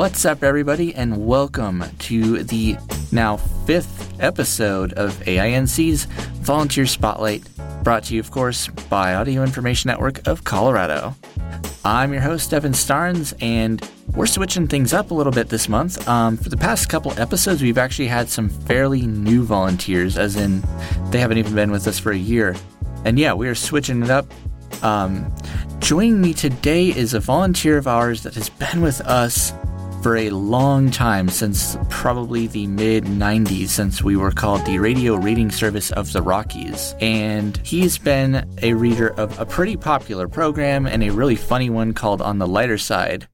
What's up, everybody, and welcome to the now fifth episode of AINC's Volunteer Spotlight, brought to you, of course, by Audio Information Network of Colorado. I'm your host, Evan Starnes, and we're switching things up a little bit this month. Um, for the past couple episodes, we've actually had some fairly new volunteers, as in they haven't even been with us for a year. And yeah, we are switching it up. Um, joining me today is a volunteer of ours that has been with us for a long time, since probably the mid 90s, since we were called the Radio Reading Service of the Rockies. And he's been a reader of a pretty popular program and a really funny one called On the Lighter Side.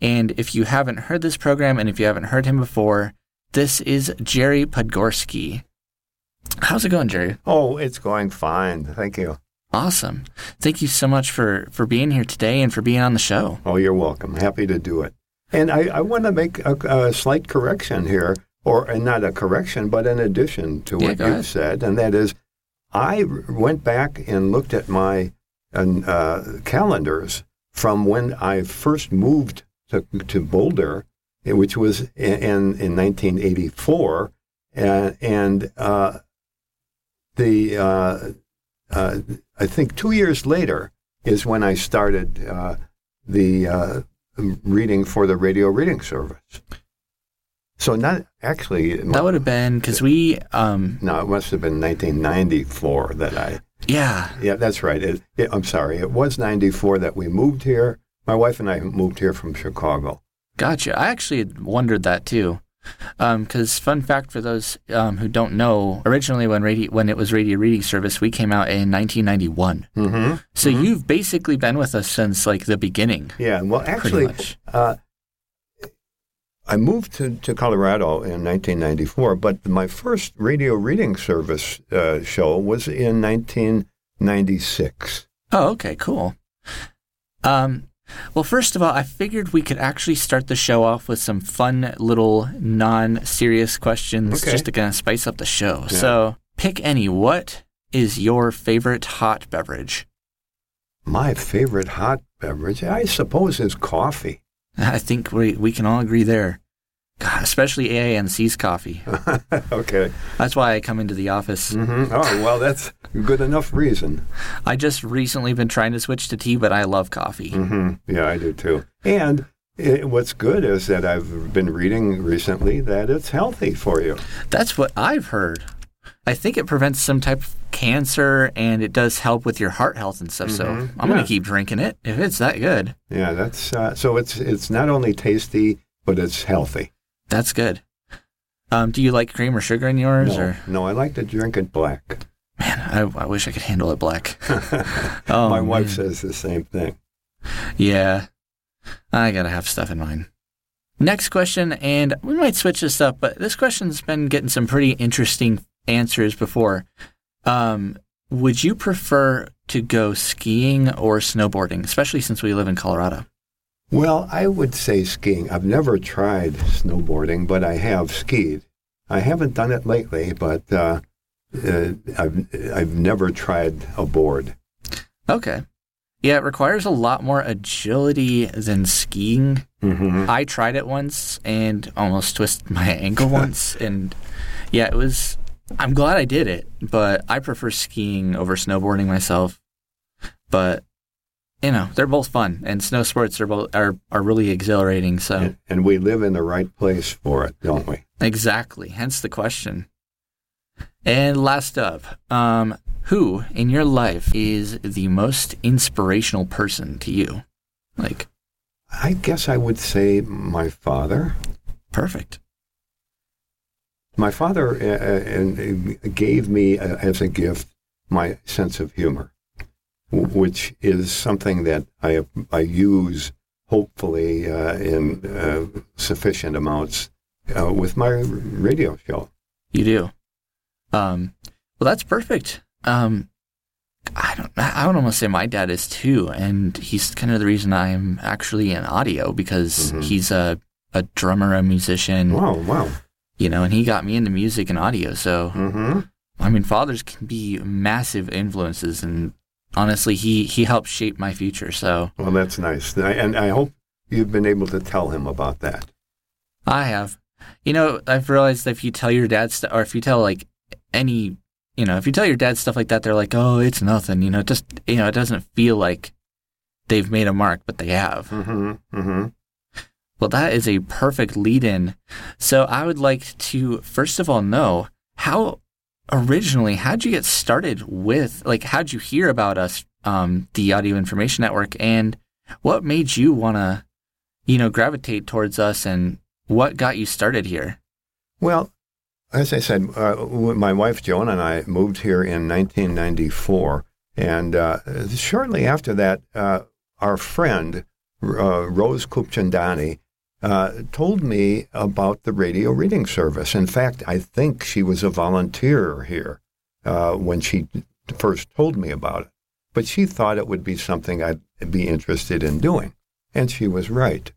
And if you haven't heard this program and if you haven't heard him before, this is Jerry Podgorski. How's it going, Jerry? Oh, it's going fine. Thank you. Awesome. Thank you so much for, for being here today and for being on the show. Oh, you're welcome. Happy to do it. And I, I want to make a, a, slight correction here, or and not a correction, but an addition to what Yeah, you said, and that is, I went back and looked at my uh, calendars from when I first moved to, to Boulder, eh, which was in in 1984, and, and uh, the uh, uh, I think two years later is when I started uh, the uh, reading for the radio reading service. So not actually. That would have been because we, um, no, it must have been 1994 that I. yeah, Yeah, that's right. It, it, I'm sorry. It was 94 that we moved here. My wife and I moved here from Chicago. Gotcha. I actually wondered that too. Because fun fact for those um, who don't know, originally when radio when it was Radio Reading Service, we came out in 1991. Mm-hmm. So you've basically been with us since like the beginning, Yeah. Well, actually, uh, I moved to, to Colorado in 1994, but my first radio reading service uh, show was in 1996. Oh, okay, cool. Um, well, first of all, I figured we could actually start the show off with some fun little non-serious questions, Okay. just to kind of spice up the show. So, pick any. What is your favorite hot beverage? My favorite hot beverage, I suppose, is coffee. I think we we can all agree there. God, especially AINC's coffee. okay. That's why I come into the office. hmm Oh, well, that's good enough reason. I just recently been trying to switch to tea, but I love coffee. hmm Yeah, I do too. And it, what's good is that I've been reading recently that it's healthy for you. That's what I've heard. I think it prevents some type of cancer and it does help with your heart health and stuff. So I'm Mm-hmm. Yeah. going to keep drinking it if it's that good. Yeah, that's uh, so it's it's not only tasty, but it's healthy. That's good. Um, do you like cream or sugar in yours? No, Or no, I like to drink it black. man, I, I wish I could handle it black. oh, My wife man. says the same thing. Yeah, I gotta have stuff in mine. Next question, and we might switch this up, but this question's been getting some pretty interesting answers before. Um, would you prefer to go skiing or snowboarding, especially since we live in Colorado? Well, I would say skiing. I've never tried snowboarding, but I have skied. I haven't done it lately, but uh, uh, I've I've never tried a board. Okay. Yeah, it requires a lot more agility than skiing. Mm-hmm. I tried it once and almost twisted my ankle once, and yeah, it was. I'm glad I did it, but I prefer skiing over snowboarding myself. But you know, they're both fun, and snow sports are both are are really exhilarating. So And, and we live in the right place for it, don't we? exactly, hence the question. And last up, um, who in your life is the most inspirational person to you? Like, I guess I would say my father. perfect. My father uh, uh, uh, gave me uh, as a gift my sense of humor, which is something that I I use hopefully uh, in uh, sufficient amounts uh, with my radio show. You do. Um, well, that's perfect. Um, I don't. I would almost say my dad is too, and he's kind of the reason I'm actually in audio because Mhm. he's a a drummer, a musician, Wow, wow. you know, and he got me into music and audio. So, Mm-hmm. I mean, fathers can be massive influences, and honestly, he he helped shape my future. So, Well, that's nice, I- and I hope you've been able to tell him about that. I have. You know, I've realized that if you tell your dad stuff, or if you tell like any, you know, if you tell your dad stuff like that, they're like, "Oh, it's nothing." You know, just you know, it doesn't feel like they've made a mark, but they have. Mm-hmm. Mm-hmm. Well, that is a perfect lead-in. So I would like to first of all know how originally how'd you get started with like how'd you hear about us, um, the Audio Information Network, and what made you want to, you know, gravitate towards us, and what got you started here? Well, as I said, uh, my wife Joan and I moved here in 1994, and uh, shortly after that, uh, our friend uh, Rose Kupchandani uh, told me about the radio reading service. In fact, I think she was a volunteer here uh, when she first told me about it. But she thought it would be something I'd be interested in doing. And she was right.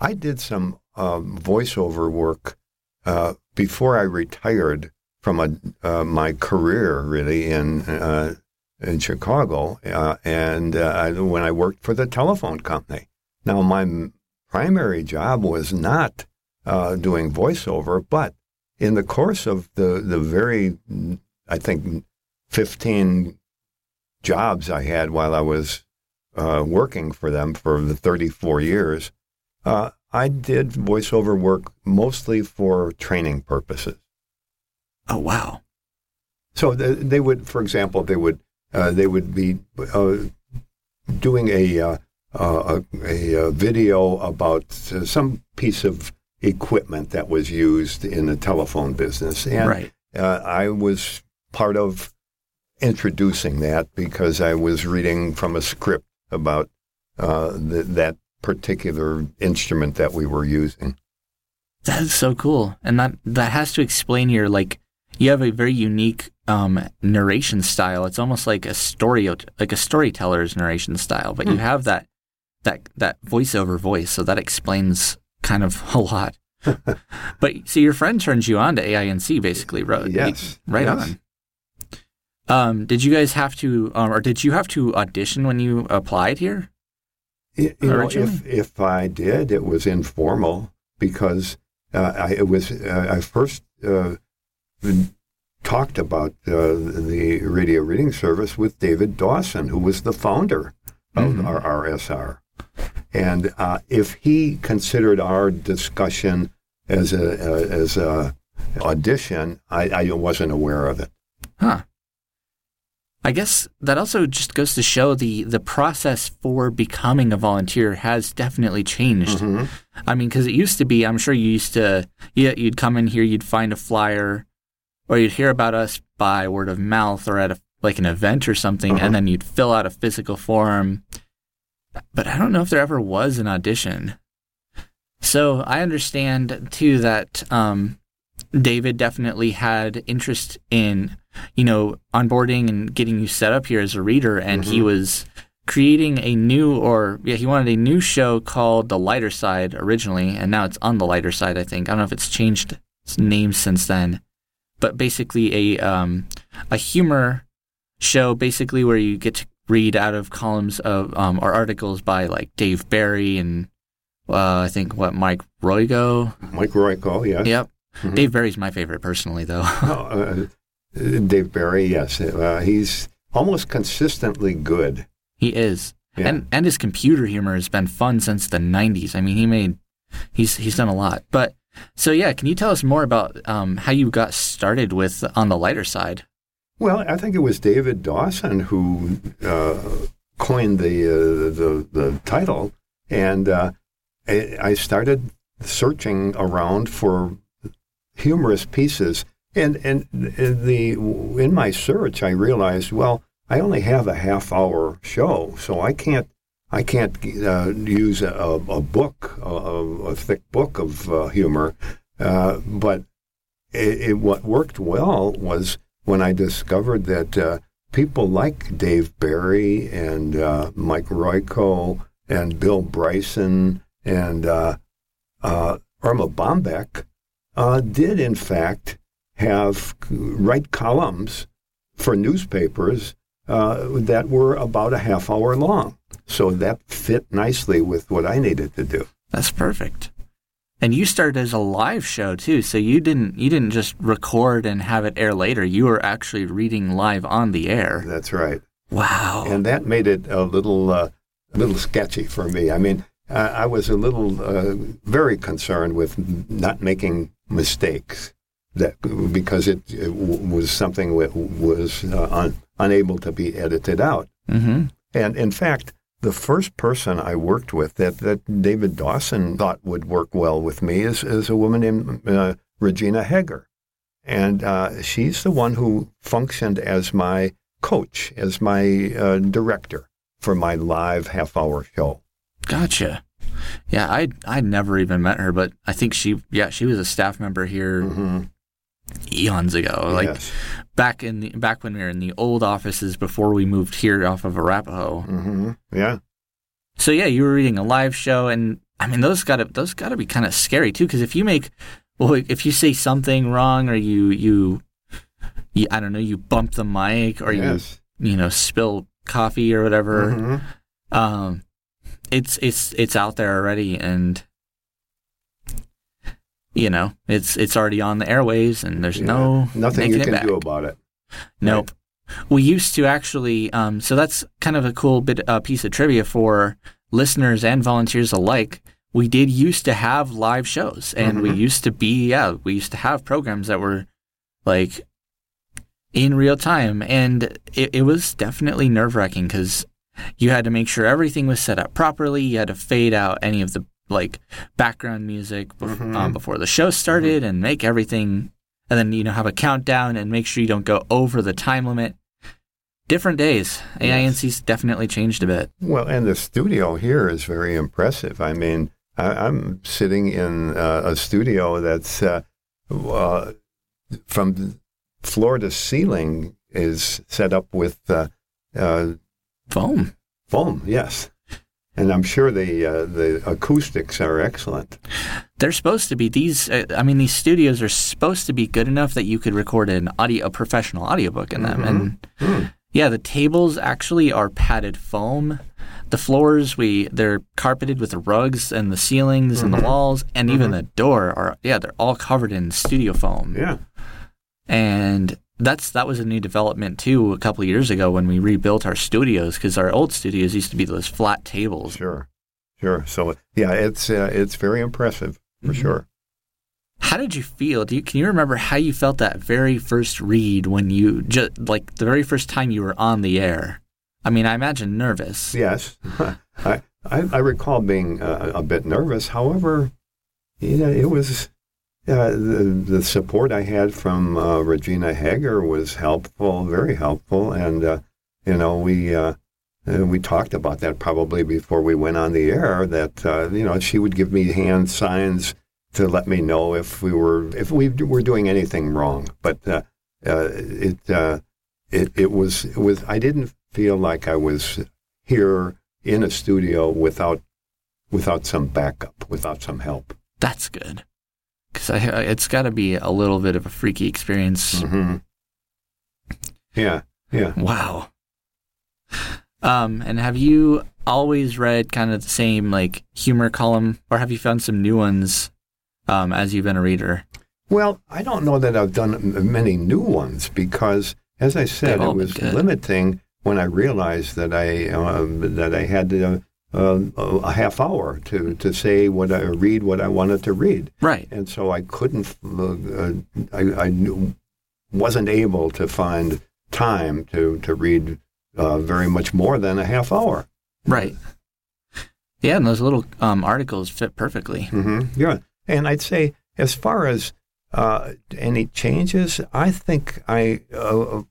I did some um, voiceover work uh, before I retired from a, uh, my career, really, in, uh, in Chicago, uh, and when I worked for the telephone company. Now, my primary job was not uh, doing voiceover, but in the course of the, the very, I think, 15 jobs I had while I was uh, working for them for the 34 years, uh, I did voiceover work mostly for training purposes. Oh, wow. So they would, for example, they would uh, they would be uh, doing a uh, uh, a, a, video about uh, some piece of equipment that was used in the telephone business. And right. uh, I was part of introducing that because I was reading from a script about uh, the, that particular instrument that we were using. That's so cool. And that, that has to explain your, like, you have a very unique um, narration style. It's almost like a story, like a storyteller's narration style, but hmm. you have that that that voiceover voice, so that explains kind of a lot. but so your friend turns you on to AINC, basically, right? Yes, right yes. on. Um, did you guys have to, um, or did you have to audition when you applied here? You know, if if I did, it was informal because uh, I it was uh, I first uh, talked about uh, the radio reading service with David Dawson, who was the founder of mm-hmm. RRSR. And uh, if he considered our discussion as a, uh, as a audition, I, I wasn't aware of it. Huh. I guess that also just goes to show the the process for becoming a volunteer has definitely changed. Mm-hmm. I mean, because it used to be, I'm sure you used to, yeah, you'd come in here, you'd find a flyer, or you'd hear about us by word of mouth or at a like an event or something, mm-hmm. and then you'd fill out a physical form, but I don't know if there ever was an audition. So I understand too that um, David definitely had interest in, you know, onboarding and getting you set up here as a reader, and mm-hmm. he was creating a new or yeah he wanted a new show called the lighter side originally and now it's on the lighter side i think i don't know if it's changed its name since then but basically a um, a humor show basically where you get to read out of columns of um, or articles by like Dave Barry and uh, I think what Mike Royko. Mike Royko, yeah. Yep. Mm-hmm. Dave Barry's my favorite personally, though. oh, uh, Dave Barry, yes, uh, he's almost consistently good. He is, yeah. and and his computer humor has been fun since the '90s. I mean, he made he's he's done a lot. But so yeah, can you tell us more about um, how you got started with on the lighter side? Well, I think it was David Dawson who uh, coined the, uh, the the title, and uh, I started searching around for humorous pieces. And and the in my search, I realized, well, I only have a half hour show, so I can't I can't uh, use a, a book, a, a, thick book of uh, humor. Uh, but it, it, what worked well was when I discovered that uh, people like Dave Barry and uh, Mike Royko and Bill Bryson and uh, uh Erma Bombeck uh, did, in fact, have write columns for newspapers uh, that were about a half hour long. So that fit nicely with what I needed to do. That's perfect. And you started as a live show too, so you didn't you didn't just record and have it air later. You were actually reading live on the air. That's right. Wow. And that made it a little uh, little sketchy for me. I mean, I, I was a little uh, very concerned with not making mistakes that because it, it w- was something that was uh, un, unable to be edited out. hmm And in fact, the first person I worked with that, that David Dawson thought would work well with me is, is a woman named uh, Regina Heger. And uh, she's the one who functioned as my coach, as my uh, director for my live half hour show. Gotcha. Yeah, I I never even met her, but I think she yeah she was a staff member here Mhm. Eons ago. Like yes. back in the back when we were in the old offices before we moved here off of Arapahoe. hmm Yeah. So yeah, you were reading a live show, and I mean those got to those got to be kind of scary too. Because if you make well, if you say something wrong or you you, you I don't know, you bump the mic or yes. you you know spill coffee or whatever, Mhm. um, it's it's it's out there already, and you know it's it's already on the airwaves, and there's Yeah. no Nothing you can do about it. Nope. We used to actually, um, so that's kind of a cool bit, uh, piece of trivia for listeners and volunteers alike. We did used to have live shows, and we Mhm. used to be, yeah, we used to have programs that were like in real time, and it, it was definitely nerve wracking because you had to make sure everything was set up properly. You had to fade out any of the like background music bef- Mhm. um, before the show started, and make everything and then you know have a countdown and make sure you don't go over the time limit. Different days. AINC's definitely changed a bit. Well, and the studio here is very impressive. I mean, I, I'm sitting in uh, a studio that's uh, uh, from floor to ceiling is set up with uh, uh, Foam. foam. Yes, and I'm sure the uh, the acoustics are excellent. They're supposed to be these. Uh, I mean, these studios are supposed to be good enough that you could record an audio, a professional audiobook in them. And Hmm. yeah, the tables actually are padded foam. The floors, we they're carpeted with rugs and the ceilings and the walls, and even the door are yeah, they're all covered in studio foam. Yeah, and that's that was a new development too a couple of years ago when we rebuilt our studios because our old studios used to be those flat tables. sure, sure. So yeah, it's uh, it's very impressive for Mhm. sure. How did you feel? Do you, can you remember how you felt that very first read when you just like the very first time you were on the air? I mean, I imagine nervous. Yes, I, I I recall being uh, a bit nervous. However, yeah, it was uh, the the support I had from uh, Regina Hager was helpful, very helpful, and uh, you know we. Uh, uh, we talked about that probably before we went on the air. That uh, you know she would give me hand signs to let me know if we were if we were doing anything wrong. But it it it was it was I didn't feel like I was here in a studio without without some backup, without some help. That's good because it's got to be a little bit of a freaky experience. hmm Yeah, yeah. Wow. Um, and have you always read kind of the same like humor column, or have you found some new ones um, as you've been a reader? Well, I don't know that I've done many new ones because, as I said, it was limiting when I realized that I um, that I had uh, uh, a half hour to, to say what I read what I wanted to read, Right. and so I couldn't. Uh, I, I knew, wasn't able to find time to to read uh, very much more than a half hour. Right. Yeah, and those little um, articles fit perfectly. hmm Yeah, and I'd say as far as uh, any changes, I think I uh,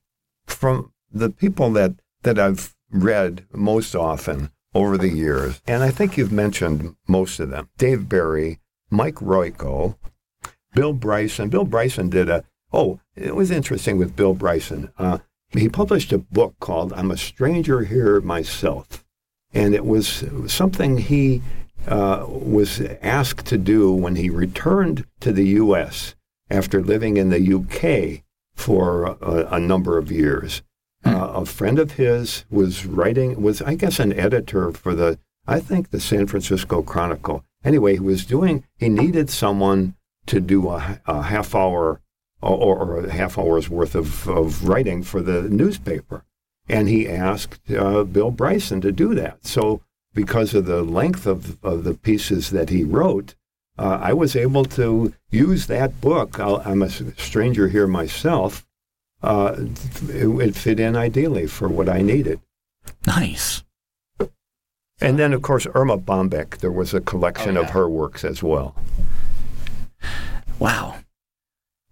from the people that that I've read most often over the years, and I think you've mentioned most of them: Dave Barry, Mike Royko, Bill Bryson. Bill Bryson did a oh, it was interesting with Bill Bryson. Uh, he published a book called "I'm a Stranger Here Myself." and it was something he uh, was asked to do when he returned to the U.S. after living in the U.K. for a, a number of years. Uh, a friend of his was writing, was I guess an editor for the, I think the San Francisco Chronicle, Anyway, he was doing. He needed someone to do a, a half hour or, or, a half hour's worth of, of writing for the newspaper, and he asked uh, Bill Bryson to do that. So because of the length of, of the pieces that he wrote, uh, I was able to use that book. i am a stranger here myself. Uh, it, it fit in ideally for what I needed. Nice. And then, of course, Erma Bombeck. There was a collection oh, yeah. of her works as well. Wow.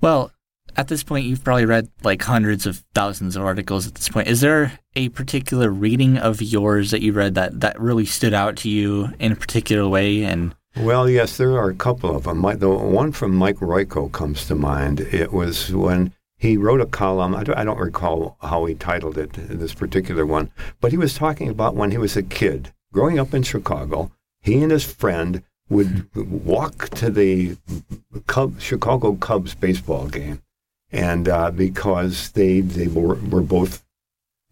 Well, at this point, you've probably read like hundreds of thousands of articles at this point. Is there a particular reading of yours that you read that, that really stood out to you in a particular way? And well, yes, there are a couple of them. My, the one from Mike Royko comes to mind. It was when he wrote a column. I don't, I don't recall how he titled it, this particular one, but he was talking about when he was a kid growing up in Chicago. He and his friend would walk to the Cubs, Chicago Cubs baseball game, and uh, because they they were, were both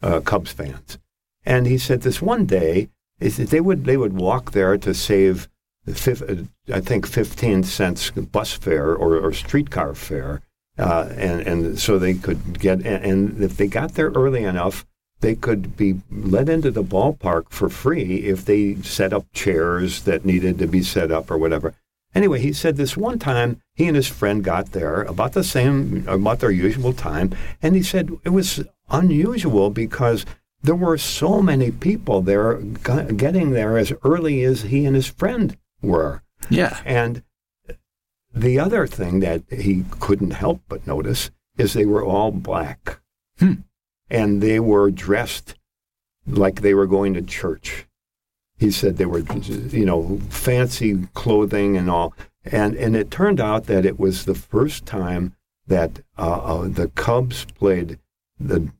uh, Cubs fans, and he said this one day they would they would walk there to save I think 15 cents bus fare or, or streetcar fare. Uh, and, and so they could get, and, if they got there early enough, they could be let into the ballpark for free if they set up chairs that needed to be set up or whatever. Anyway, he said this one time he and his friend got there about the same, about their usual time, and he said it was unusual because there were so many people there getting there as early as he and his friend were. Yeah. And the other thing that he couldn't help but notice is they were all black. Hmm. And they were dressed like they were going to church. He said they were, you know, fancy clothing and all. And, and it turned out that it was the first time that uh, uh, the Cubs played the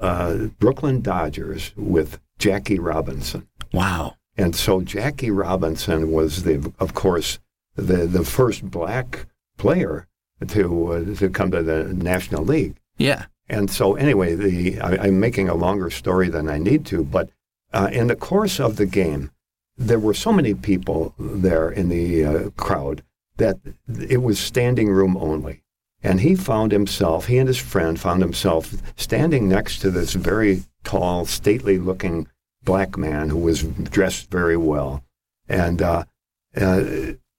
uh, Brooklyn Dodgers with Jackie Robinson. Wow. And so Jackie Robinson was the, of course, the the first black player to uh, to come to the National League. Yeah. And so anyway, the I, am making a longer story than I need to, but uh, in the course of the game, there were so many people there in the uh, crowd that it was standing room only. And he found himself, he and his friend found himself standing next to this very tall, stately looking black man who was dressed very well. And, uh, uh,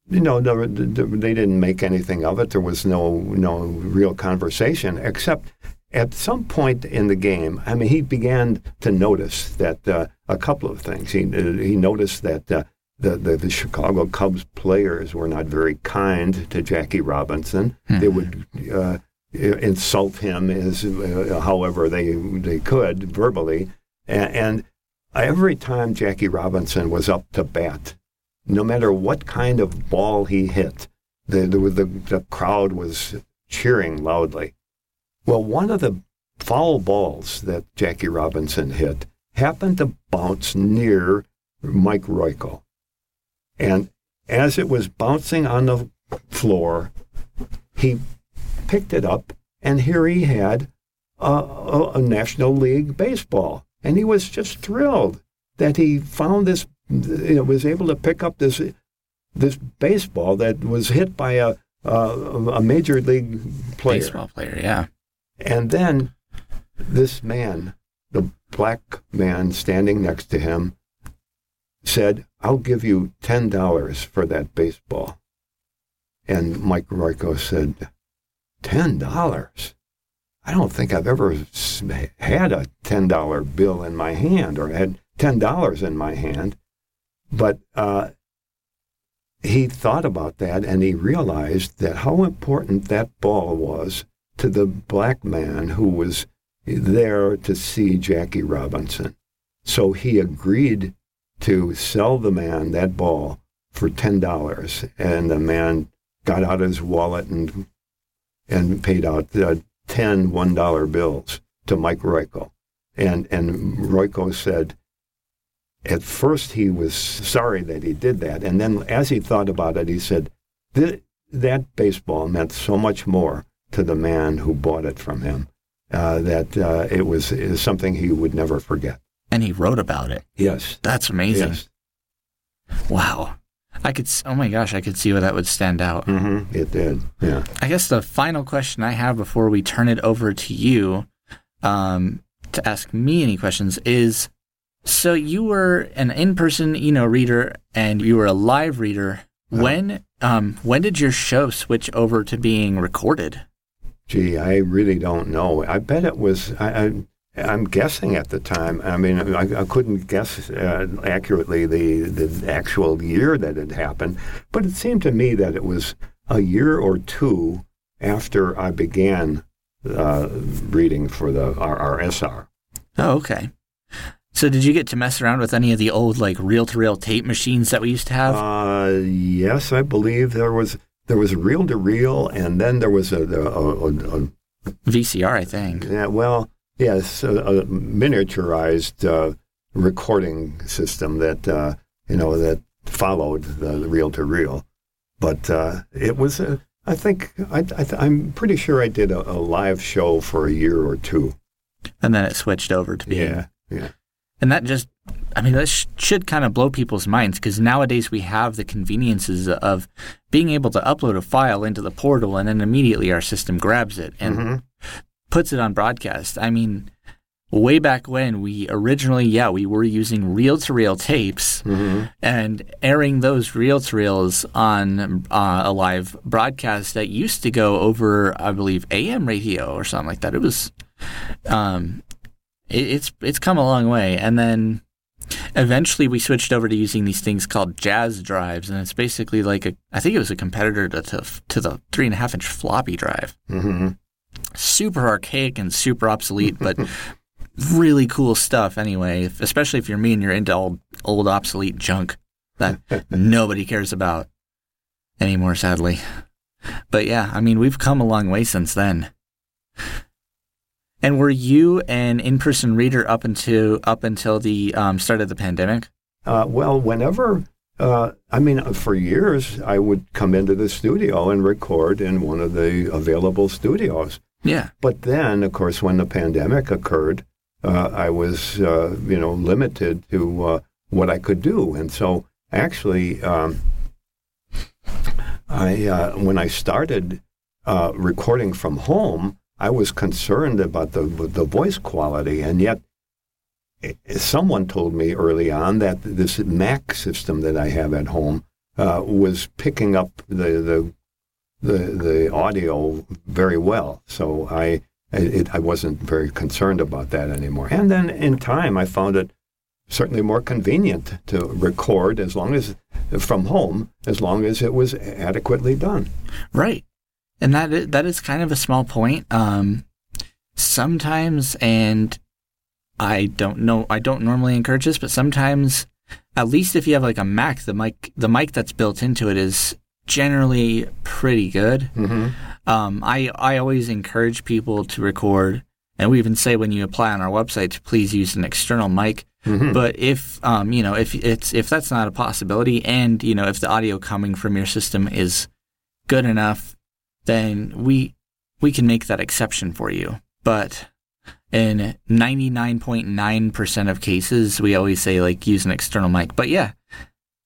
you know, they didn't make anything of it. There was no, no real conversation, except at some point in the game, I mean, he began to notice that uh, a couple of things. He, he noticed that uh, the, the, the, Chicago Cubs players were not very kind to Jackie Robinson. Hmm. They would uh, insult him as uh, however they they could verbally, and, and, every time Jackie Robinson was up to bat, no matter what kind of ball he hit, the, the, the, the crowd was cheering loudly. Well, one of the foul balls that Jackie Robinson hit happened to bounce near Mike Royko. And as it was bouncing on the floor, he picked it up, and here he had a, a, a National League baseball. And he was just thrilled that he found this, you know, was able to pick up this this baseball that was hit by a a, a major league player. Baseball player, yeah. And then this man, the black man standing next to him, said, I'll give you $10 for that baseball. And Mike Royko said, $10? I don't think I've ever had a $10 bill in my hand or had $10 in my hand. But uh, he thought about that and he realized that how important that ball was to the black man who was there to see Jackie Robinson. So he agreed to sell the man that ball for $10. And the man got out his wallet and and paid out uh, 10 $1 bills to Mike Royko. And, and Royko said, at first he was sorry that he did that. And then as he thought about it, he said, that baseball meant so much more to the man who bought it from him uh, that uh, it was something he would never forget. And he wrote about it. Yes. That's amazing. Yes. Wow. I could. Oh my gosh, I could see where that would stand out. hmm It did. Yeah. I guess the final question I have before we turn it over to you um, to ask me any questions is so you were an in-person you know reader and you were a live reader when um, when did your show switch over to being recorded Gee, I really don't know. I bet it was. I, I, I'm guessing at the time. I mean, I, I couldn't guess uh, accurately the the actual year that it happened, but it seemed to me that it was a year or two after I began uh, reading for the RRSR. oh okay so did you get to mess around with any of the old like reel-to-reel tape machines that we used to have Uh, yes, I believe there was there was reel to reel, and then there was a, a, a, a vcr i think Yeah, well, yes, a, a miniaturized uh, recording system that uh, you know that followed the reel to reel, but uh, it was. A, I think I, I, th- I'm pretty sure I did a, a live show for a year or two. and then it switched over to being Yeah, yeah, And that just, I mean, that sh- should kind of blow people's minds because nowadays we have the conveniences of being able to upload a file into the portal and then immediately our system grabs it and Mhm. puts it on broadcast. I mean, way back when we originally, yeah, we were using reel to reel tapes hmm and airing those reel to reels on uh, a live broadcast that used to go over, I believe, AM radio or something like that. It was, um, it, it's it's come a long way, and then eventually we switched over to using these things called Jaz drives, and it's basically like a, I think it was a competitor to to, to the three and a half inch floppy drive. hmm Super archaic and super obsolete, but really cool stuff anyway. if- Especially if you're me and you're into old old obsolete junk that nobody cares about anymore, sadly. But yeah, I mean, we've come a long way since then. And were you an in-person reader up until up until the um, start of the pandemic? Uh, well, whenever, uh, I mean, for years, I would come into the studio and record in one of the available studios. Yeah. But then, of course, when the pandemic occurred, uh, I was, uh, you know, limited to uh, what I could do, and so actually, um, I uh, when I started uh, recording from home, I was concerned about the the voice quality, and yet eh, someone told me early on that this Mac system that I have at home uh, was picking up the the the the audio very well. So I it, I wasn't very concerned about that anymore. And then in time, I found it certainly more convenient to record as long as from home, as long as it was adequately done. Right. And that is, that is kind of a small point. Um, sometimes, and I don't know, I don't normally encourage this, but sometimes, at least if you have like a Mac, the mic, the mic that's built into it is generally pretty good. Mm-hmm. Um, I I always encourage people to record, and we even say when you apply on our website to please use an external mic. Mhm. But if um, you know if it's if that's not a possibility, and you know if the audio coming from your system is good enough, then we we can make that exception for you. But in 99.9% of cases, we always say like use an external mic. But yeah,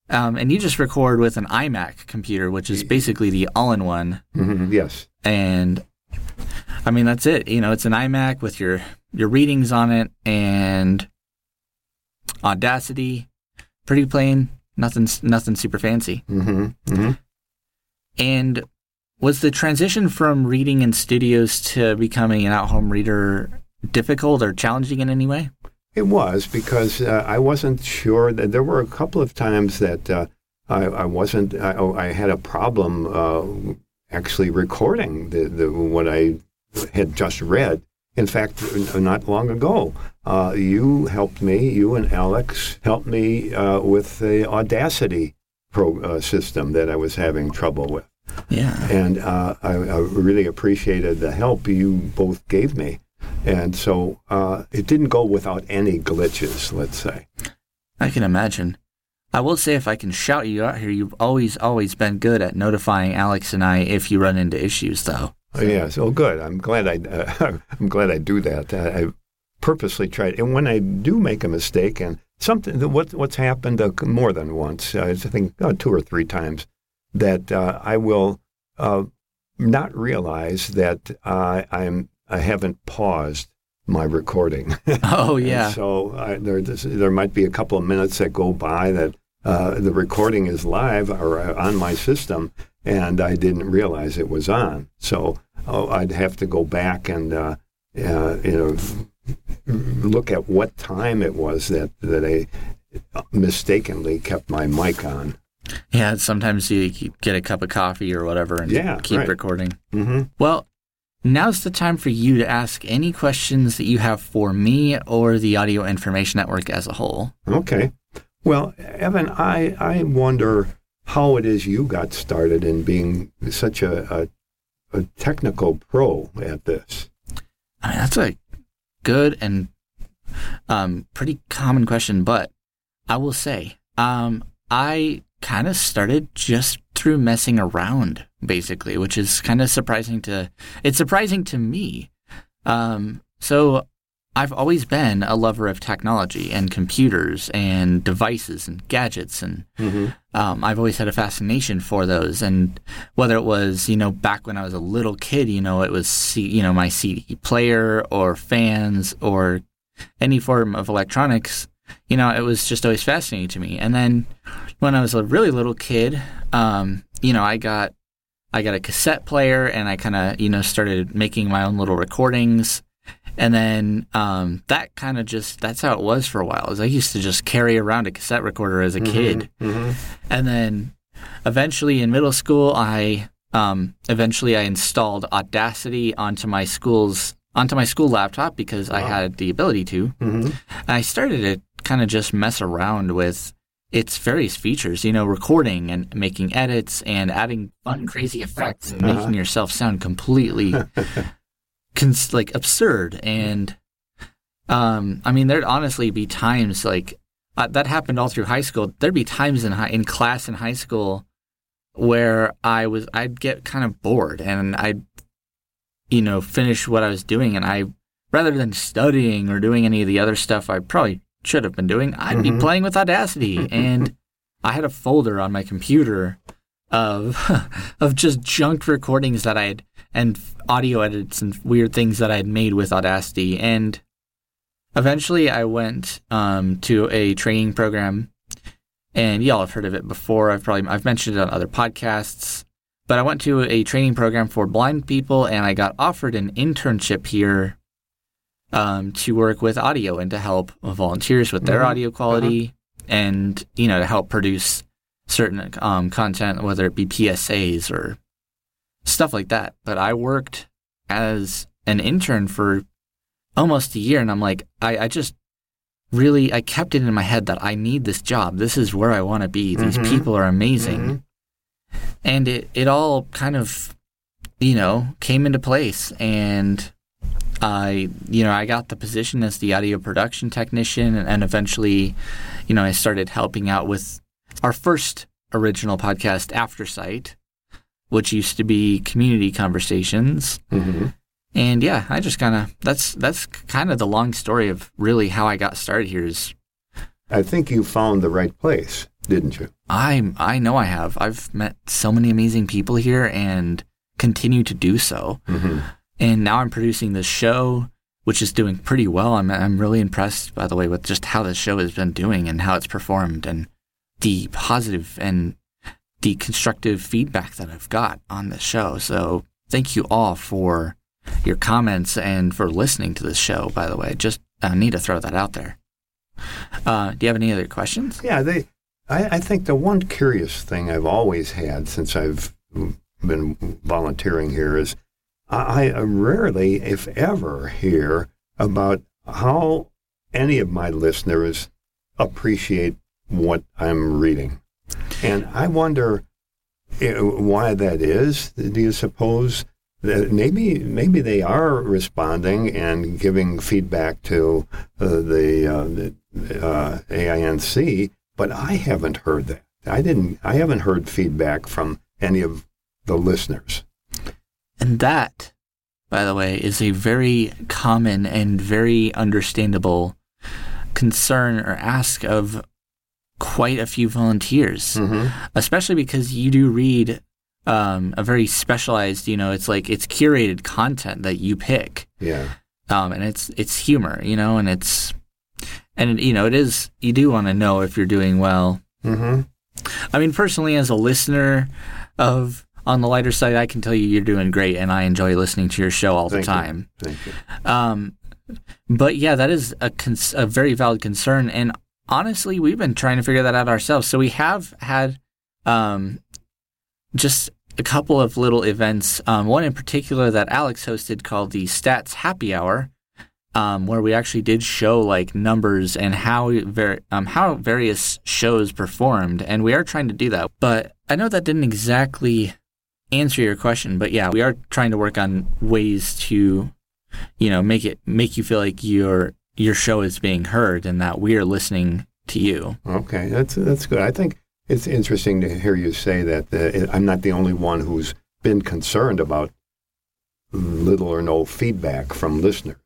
um, and you just record with an iMac computer, which is basically the all-in-one hmm Yes. and I mean that's it. You know, it's an iMac with your your readings on it and Audacity, pretty plain, nothing nothing super fancy. hmm hmm And was the transition from reading in studios to becoming an at-home reader difficult or challenging in any way? It was because uh, I wasn't sure that there were a couple of times that uh, I, I wasn't. I, oh, I had a problem uh, actually recording the, the what I had just read. In fact, not long ago, uh, you helped me. You and Alex helped me uh, with the Audacity pro uh, system that I was having trouble with, Yeah. and uh, I, I really appreciated the help you both gave me. And so uh, it didn't go without any glitches, let's say. I can imagine. I will say, if I can shout you out here, you've always, always been good at notifying Alex and I if you run into issues, though. Oh, yes. Oh, good. I'm glad I. Uh, I'm glad I do that. I, I purposely try. And when I do make a mistake, and something what what's happened uh, more than once, uh, I think uh, two or three times, that uh, I will uh, not realize that I'm I haven't paused my recording. Oh yeah. so I, there there might be a couple of minutes that go by that uh, the recording is live or on my system, and I didn't realize it was on. So oh, I'd have to go back and uh, uh, you know look at what time it was that that I mistakenly kept my mic on. Yeah, sometimes you get a cup of coffee or whatever and yeah, keep right. recording. Mm-hmm. Well, now's the time for you to ask any questions that you have for me or the Audio Information Network as a whole. Okay. Well, Evan, I, I wonder how it is you got started in being such a, a, a technical pro at this. I mean, that's a good and um, pretty common question, but I will say, um, I kind of started just through messing around, basically, which is kind of surprising to. It's surprising to me. Um, so I've always been a lover of technology and computers and devices and gadgets, and Mm-hmm. um, I've always had a fascination for those. And whether it was, you know, back when I was a little kid, you know, it was, C- you know, my CD player or fans or any form of electronics, you know, it was just always fascinating to me. And then when I was a really little kid, um, you know, I got I got a cassette player and I kind of, you know, started making my own little recordings. And then um, that kind of just that's how it was for a while. Is I used to just carry around a cassette recorder as a kid. Mm-hmm. And then eventually in middle school, I um, eventually I installed Audacity onto my school's onto my school laptop because I had the ability to. Mm-hmm. And I started to kind of just mess around with its various features, you know, recording and making edits and adding fun, crazy effects and Uh-huh. making yourself sound completely cons- like absurd. And um, I mean, there'd honestly be times like uh, that happened all through high school. There'd be times in high, in class in high school where I was I'd get kind of bored and I'd you know finish what I was doing and I rather than studying or doing any of the other stuff I probably should have been doing, I'd be Mhm. playing with Audacity and I had a folder on my computer of of just junk recordings that I had and audio edits and weird things that I had made with Audacity and eventually I went um, to a training program and y'all have heard of it before. I've probably I've mentioned it on other podcasts. But I went to a training program for blind people, and I got offered an internship here um, to work with audio and to help volunteers with their Mhm. audio quality, and you know to help produce certain um, content, whether it be PSAs or stuff like that. But I worked as an intern for almost a year, and I'm like, I, I just really I kept it in my head that I need this job. This is where I want to be. These Mhm. people are amazing. Mhm. And it, it all kind of, you know, came into place. And I, you know, I got the position as the audio production technician. And, and eventually, you know, I started helping out with our first original podcast, After Sight, which used to be Community Conversations. Mhm. And yeah, I just kind of that's that's kind of the long story of really how I got started here. Is I think you found the right place, didn't you? I I know I have. I've met so many amazing people here and continue to do so. Mm-hmm. And now I'm producing this show, which is doing pretty well. I'm I'm really impressed, by the way, with just how the show has been doing and how it's performed and the positive and the constructive feedback that I've got on the show. So thank you all for your comments and for listening to this show. By the way, just I need to throw that out there. Uh, do you have any other questions? Yeah, they. I, I think the one curious thing I've always had since I've been volunteering here is I, rarely, if ever, hear about how any of my listeners appreciate what I'm reading, and I wonder eh, why that is. Do you suppose? that maybe maybe they are responding and giving feedback to uh, the, uh, the uh, AINC, but I haven't heard that. I didn't. I haven't heard feedback from any of the listeners. And that, by the way, is a very common and very understandable concern or ask of quite a few volunteers, Mm-hmm. especially because you do read um, a very specialized, you know, it's like it's curated content that you pick. Yeah. Um, and it's it's humor, you know, and it's and you know it is you do want to know if you're doing well. Mm-hmm. I mean, personally, as a listener of on the lighter side, I can tell you you're doing great, and I enjoy listening to your show all Thank the you. time. Thank you. Um, but yeah, that is a cons- a very valid concern, and honestly, we've been trying to figure that out ourselves. So we have had um, just a couple of little events. Um, one in particular that Alex hosted called the Stats Happy Hour, um, where we actually did show like numbers and how ver- um, how various shows performed, and we are trying to do that. But I know that didn't exactly answer your question, but yeah, we are trying to work on ways to, you know, make it make you feel like your your show is being heard and that we are listening to you. Okay, that's that's good. I think it's interesting to hear you say that uh, I'm not the only one who's been concerned about little or no feedback from listeners.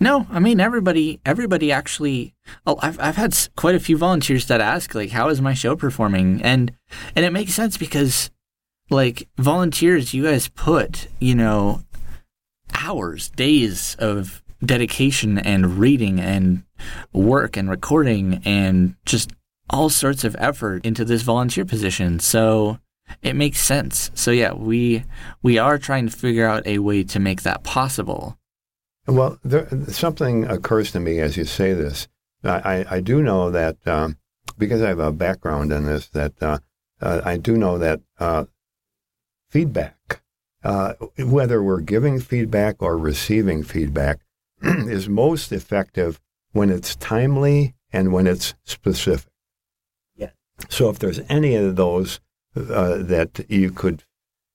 No, I mean everybody. Everybody actually. Oh, I've I've had quite a few volunteers that ask like, "How is my show performing?" And and it makes sense because, like volunteers, you guys put you know hours, days of dedication and reading and work and recording and just all sorts of effort into this volunteer position. So it makes sense. So yeah, we we are trying to figure out a way to make that possible. Well, there, something occurs to me as you say this. I, I, do know that um, because I have a background in this, that uh, uh, I do know that uh, feedback, uh, whether we're giving feedback or receiving feedback, is most effective when it's timely and when it's specific. Yeah. So if there's any of those uh, that you could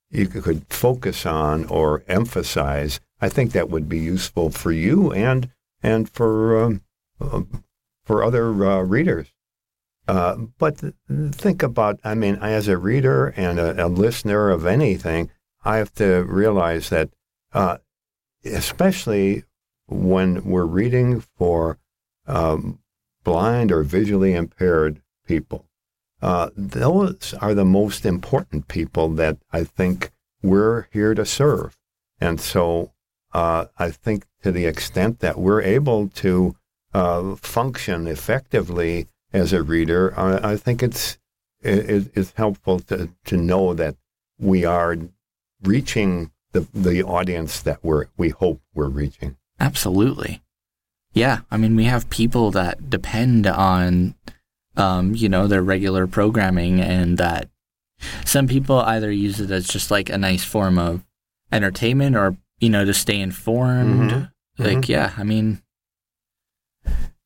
you could focus on or emphasize, I think that would be useful for you and and for um, um, for other uh, readers. Uh, but th- think about, I mean, as a reader and a, a listener of anything, I have to realize that, uh, especially when we're reading for um, blind or visually impaired people, uh, those are the most important people that I think we're here to serve. And so uh, I think to the extent that we're able to uh, function effectively as a reader, I, I think it's it, it's helpful to, to know that we are reaching the the audience that we're we hope we're reaching. Absolutely. Yeah, I mean, we have people that depend on, um, you know, their regular programming, and that some people either use it as just like a nice form of entertainment, or you know, to stay informed. Mhm. Like, Mhm. yeah, I mean,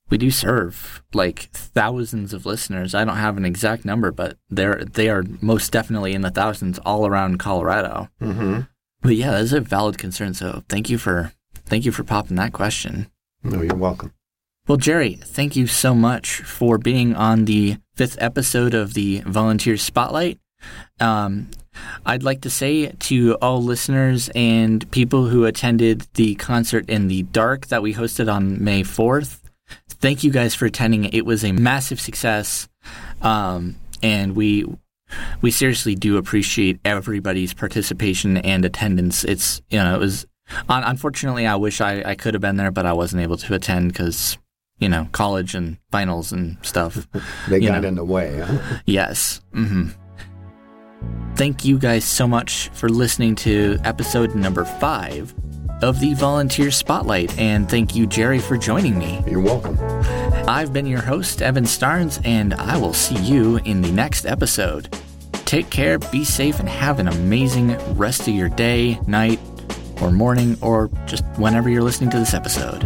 we do serve like thousands of listeners. I don't have an exact number, but they're they are most definitely in the thousands all around Colorado. Mm-hmm. But yeah, that's a valid concern. So thank you for thank you for popping that question. No, you're welcome. Well, Jerry, thank you so much for being on the fifth episode of the Volunteer Spotlight. Um, I'd like to say to all listeners and people who attended the concert in the dark that we hosted on May 4th, thank you guys for attending. It was a massive success. Um, and we we seriously do appreciate everybody's participation and attendance. It's you know it was un- unfortunately I wish I, I could have been there, but I wasn't able to attend because you know college and finals and stuff. They got know. in the way. Huh? yes. hmm Thank you guys so much for listening to episode number five of the Volunteer Spotlight, and thank you, Jerry, for joining me. You're welcome. I've been your host, Evan Starnes, and I will see you in the next episode. Take care, be safe, and have an amazing rest of your day, night, or morning, or just whenever you're listening to this episode.